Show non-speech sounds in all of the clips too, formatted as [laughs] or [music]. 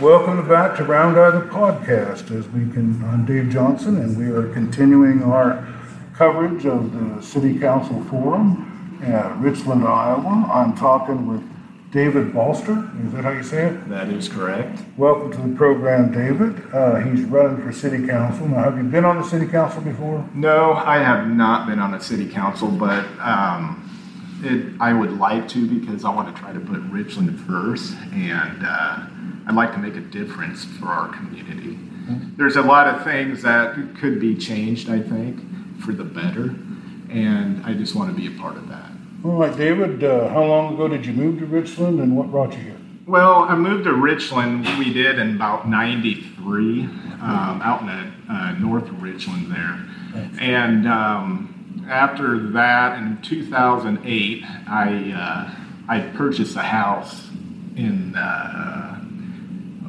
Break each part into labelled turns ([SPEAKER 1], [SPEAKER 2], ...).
[SPEAKER 1] Welcome back to Round Eye the podcast. As we can, I'm Dave Johnson, and we are continuing our coverage of the City Council Forum at Richland, Iowa. I'm talking with David Balster. Is that how you say it?
[SPEAKER 2] That is correct.
[SPEAKER 1] Welcome to the program, David. Uh, he's running for City Council. Now, have you been on the City Council before?
[SPEAKER 2] No, I have not been on a city council, but um, it, I would like to because I want to try to put Richland first, and uh, I'd like to make a difference for our community. There's a lot of things that could be changed, I think, for the better, and I just want to be a part of that.
[SPEAKER 1] All right, David. Uh, how long ago did you move to Richland, and what brought you here?
[SPEAKER 2] Well, I moved to Richland. We did in about ¡93, um, out in the, uh, north of Richland there. And um, after that, in 2008, I uh, I purchased a house in uh,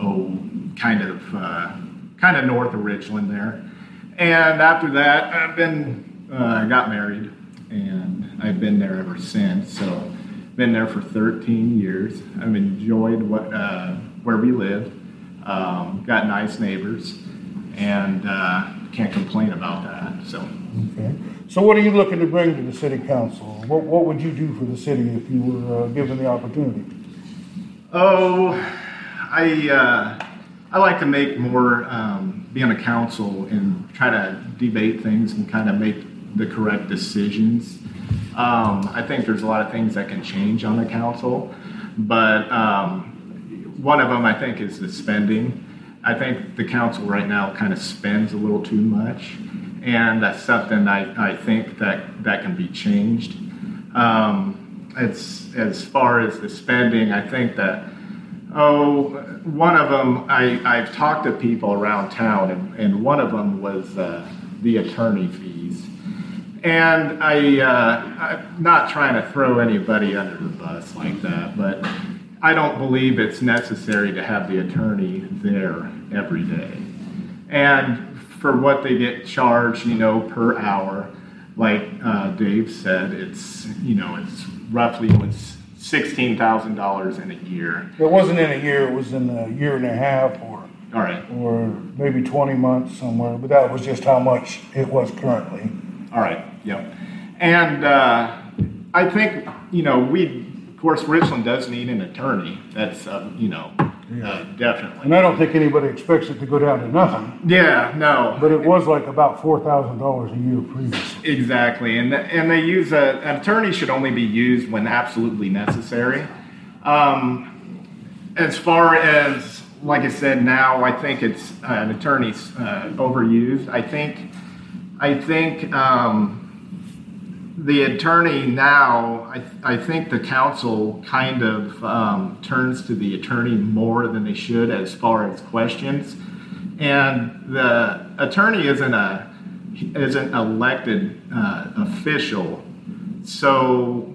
[SPEAKER 2] oh, kind of uh, kind of north of Richland there. And after that, I've been uh, got married, and I've been there ever since. So, been there for 13 years. I've enjoyed what uh, where we live. Um, got nice neighbors, and can't complain about that. So,
[SPEAKER 1] Okay. So, what are you looking to bring to the City Council? What, what would you do for the city if you were uh, given the opportunity?
[SPEAKER 2] oh, I uh, I like to make more um, be on a council and try to debate things and kind of make the correct decisions. Um, I think there's a lot of things that can change on the council, but um, one of them I think is the spending. I think the council right now kind of spends a little too much, and that's something I, I think that that can be changed. Um, it's as far as the spending, I think that oh, one of them I I've talked to people around town, and, and one of them was uh, the attorney fees. And I, uh, I'm not trying to throw anybody under the bus like that, but I don't believe it's necessary to have the attorney there every day. And for what they get charged, you know, per hour, like uh, Dave said, it's, you know, it's roughly was $16,000 in a year.
[SPEAKER 1] It wasn't in a year, it was in a year and a half or,
[SPEAKER 2] All right.
[SPEAKER 1] or maybe 20 months somewhere, but that was just how much it was currently.
[SPEAKER 2] All right, yep. And uh, I think, you know, we, of course, Richland does need an attorney. That's, uh, you know, uh, definitely.
[SPEAKER 1] And I don't think anybody expects it to go down to nothing,
[SPEAKER 2] Yeah, no,
[SPEAKER 1] but it was like about $4,000 a year previously.
[SPEAKER 2] exactly. And, and they use, a, an attorney should only be used when absolutely necessary. Um, as far as, like I said, now I think it's, uh, an attorney's uh, overused. I think, I think, um, the attorney now, I, I think the council kind of um, turns to the attorney more than they should as far as questions. And the attorney isn't a isn't elected uh, official, so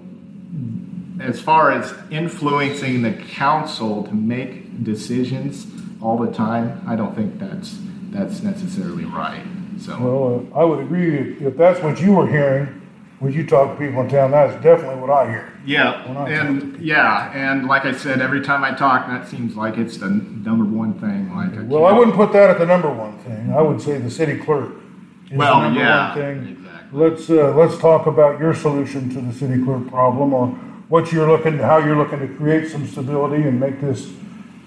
[SPEAKER 2] as far as influencing the council to make decisions all the time, I don't think that's that's necessarily right. So.
[SPEAKER 1] Well, uh, I would agree, if if that's what you were hearing, when you talk to people in town, that's definitely what I hear.
[SPEAKER 2] Yeah,
[SPEAKER 1] I
[SPEAKER 2] and yeah, and like I said, every time I talk, that seems like it's the number one thing. Like, I
[SPEAKER 1] Well, I wouldn't put that at the number one thing. I would say the city clerk is
[SPEAKER 2] Well,
[SPEAKER 1] the number
[SPEAKER 2] yeah,
[SPEAKER 1] one thing.
[SPEAKER 2] exactly.
[SPEAKER 1] Let's, uh, let's talk about your solution to the city clerk problem or what you're looking, how you're looking to create some stability and make this,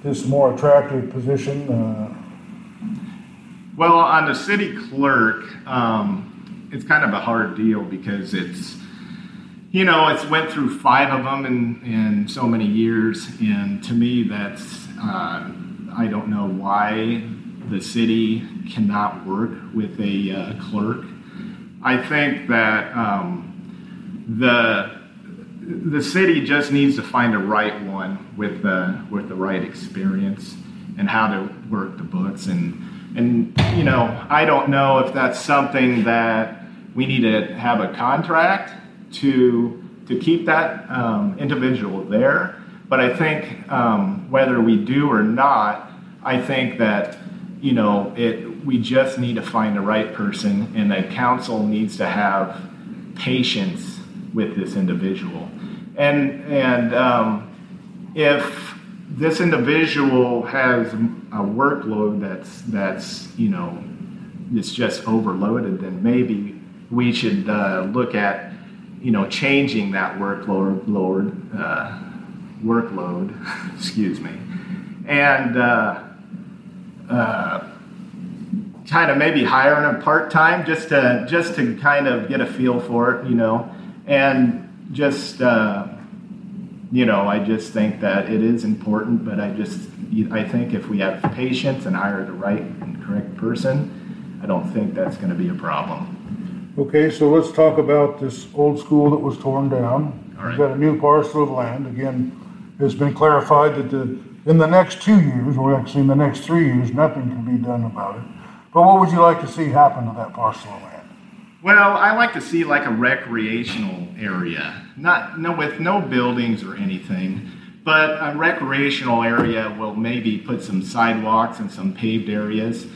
[SPEAKER 1] this more attractive position. Uh,
[SPEAKER 2] Well, on the city clerk, um, it's kind of a hard deal because it's, you know, it's went through five of them in, in so many years, and to me, that's uh, I don't know why the city cannot work with a uh, clerk. I think that um, the the city just needs to find the right one with the with the right experience and how to work the books and and you know I don't know if that's something that we need to have a contract to to keep that um, individual there. But I think um, whether we do or not I think that you know it we just need to find the right person and the council needs to have patience with this individual. And and um, if this individual has a workload that's that's you know it's just overloaded, then maybe we should uh, look at you know changing that workload load, uh, workload [laughs] excuse me. And uh, uh, kind of maybe hiring a part-time just to just to kind of get a feel for it you know? And just uh, you know i just think that it is important but i just i think if we have patience and hire the right and correct person i don't think that's going to be a problem
[SPEAKER 1] Okay, so let's talk about this old school that was torn down.
[SPEAKER 2] All right.
[SPEAKER 1] We've got a new parcel of land. Again, it's been clarified that the, in the next two years, or actually in the next three years, nothing can be done about it. But what would you like to see happen to that parcel of land?
[SPEAKER 2] Well, I like to see like a recreational area, not no with no buildings or anything, but a recreational area will maybe put some sidewalks and some paved areas,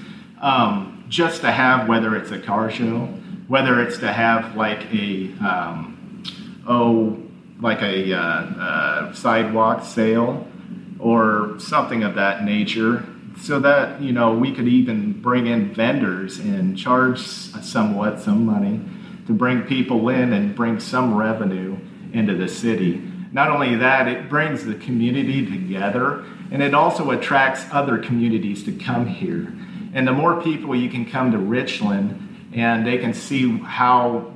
[SPEAKER 2] um, just to have whether it's a car show, whether it's to have like a um, oh like a uh, uh, sidewalk sale or something of that nature so that you know we could even bring in vendors and charge somewhat some money to bring people in and bring some revenue into the city. Not only that it brings the community together and it also attracts other communities to come here. And the more people you can come to richland and they can see how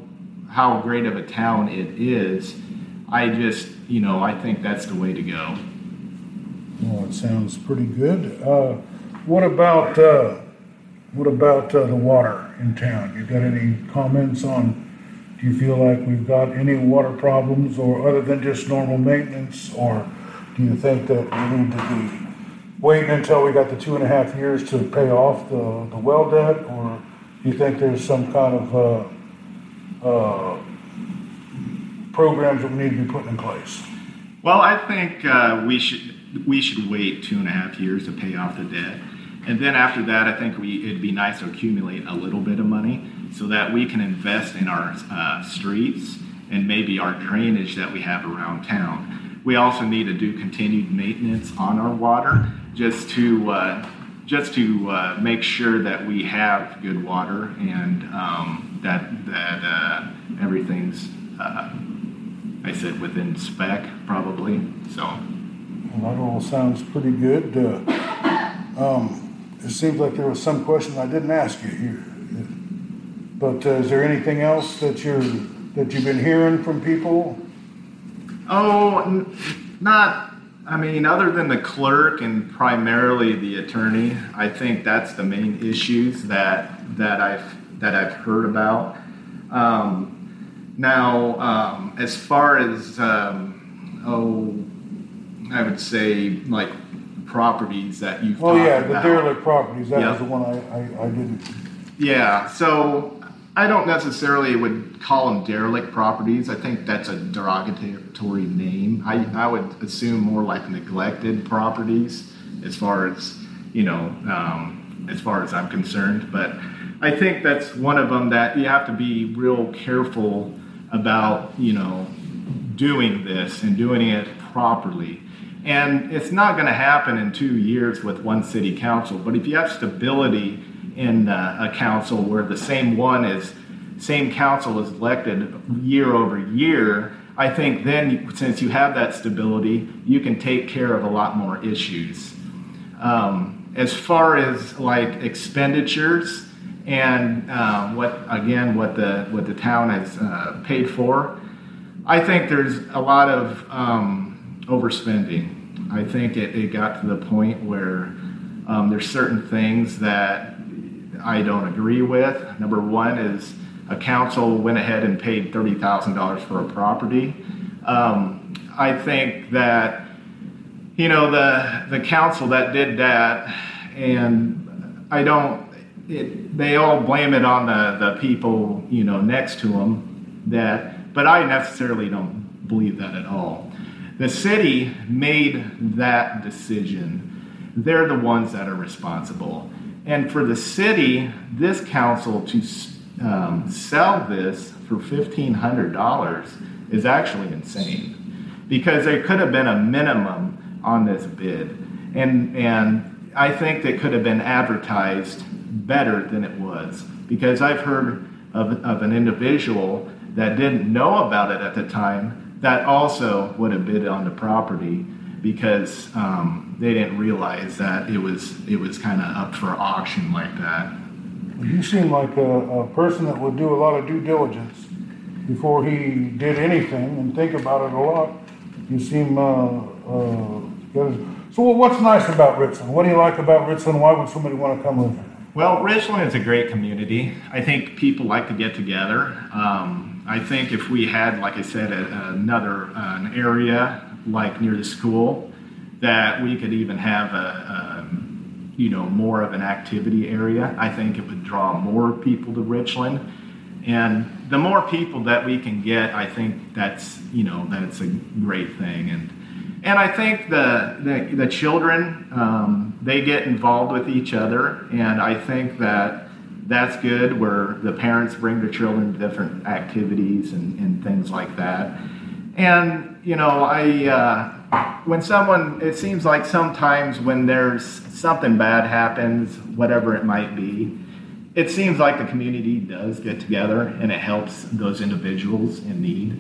[SPEAKER 2] how great of a town it is i just you know i think that's the way to go
[SPEAKER 1] Well, it sounds pretty good. Uh, what about, uh, what about, uh, the water in town? You got any comments on, do you feel like we've got any water problems or other than just normal maintenance? Or do you think that we need to be waiting until we got the two and a half years to pay off the, the well debt? Or do you think there's some kind of, uh, uh, programs that we need to be putting in place?
[SPEAKER 2] Well, I think uh, we should we should wait two and a half years to pay off the debt, and then after that, I think we it'd be nice to accumulate a little bit of money so that we can invest in our uh, streets and maybe our drainage that we have around town. We also need to do continued maintenance on our water just to uh, just to uh, make sure that we have good water and um, that that uh, everything's uh, I said within spec probably. So
[SPEAKER 1] Well, that all sounds pretty good. Uh, um, it seems like there was some question I didn't ask you here. But uh, is there anything else that you're, that you've been hearing from people?
[SPEAKER 2] oh, n- not. I mean, other than the clerk and primarily the attorney, I think that's the main issues that that I've that I've heard about. Um, now, um, as far as um, oh, I would say like properties that you've
[SPEAKER 1] Oh, yeah, the derelict properties, that
[SPEAKER 2] Yeah.
[SPEAKER 1] was the one I, I, I didn't.
[SPEAKER 2] Yeah, so I don't necessarily would call them derelict properties. I think that's a derogatory name. I, I would assume more like neglected properties as far as, you know, um, as far as I'm concerned. But I think that's one of them that you have to be real careful about, you know, doing this and doing it properly. And it's not going to happen in two years with one city council, but if you have stability in uh, a council where the same one is, same council is elected year over year, I think then since you have that stability, you can take care of a lot more issues. Um, as far as like expenditures and um, what again what the what the town has uh, paid for, I think there's a lot of um, overspending. I think it, it got to the point where um, there's certain things that I don't agree with. Number one is a council went ahead and paid thirty thousand dollars for a property. Um, I think that you know the the council that did that, and I don't. It, they all blame it on the the people you know next to them. That, but I necessarily don't believe that at all. The city made that decision. They're the ones that are responsible. And for the city, this council to um, sell this for $1,500 is actually insane. Because there could have been a minimum on this bid, and and I think that could have been advertised better than it was. Because I've heard of, of an individual that didn't know about it at the time that also would have bid on the property because um, they didn't realize that it was it was kind of up for auction like that.
[SPEAKER 1] You seem like a, a person that would do a lot of due diligence before he did anything and think about it a lot. You seem, uh, uh, so what's nice about Richland? What do you like about Richland? Why would somebody want to come live here?
[SPEAKER 2] Well, Richland is a great community. I think people like to get together. Um, I think if we had, like I said, a, another uh, an area like near the school, that we could even have a, a you know more of an activity area. I think it would draw more people to Richland, and the more people that we can get, I think that's you know that's a great thing. And and I think the the, the children um, they get involved with each other, and I think that that's good where the parents bring their children to different activities and, and things like that. And you know, I uh, when someone it seems like sometimes when there's something bad happens, whatever it might be, it seems like the community does get together and it helps those individuals in need.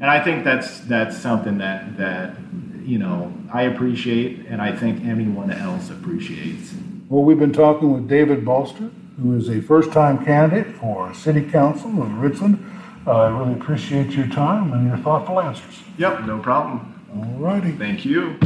[SPEAKER 2] And I think that's that's something that that you know I appreciate, and I think anyone else appreciates.
[SPEAKER 1] Well, we've been talking with David Bolster, who is a first-time candidate for City Council of Richland. Uh, I really appreciate your time and your thoughtful answers.
[SPEAKER 2] Yep, no problem.
[SPEAKER 1] All righty.
[SPEAKER 2] Thank you.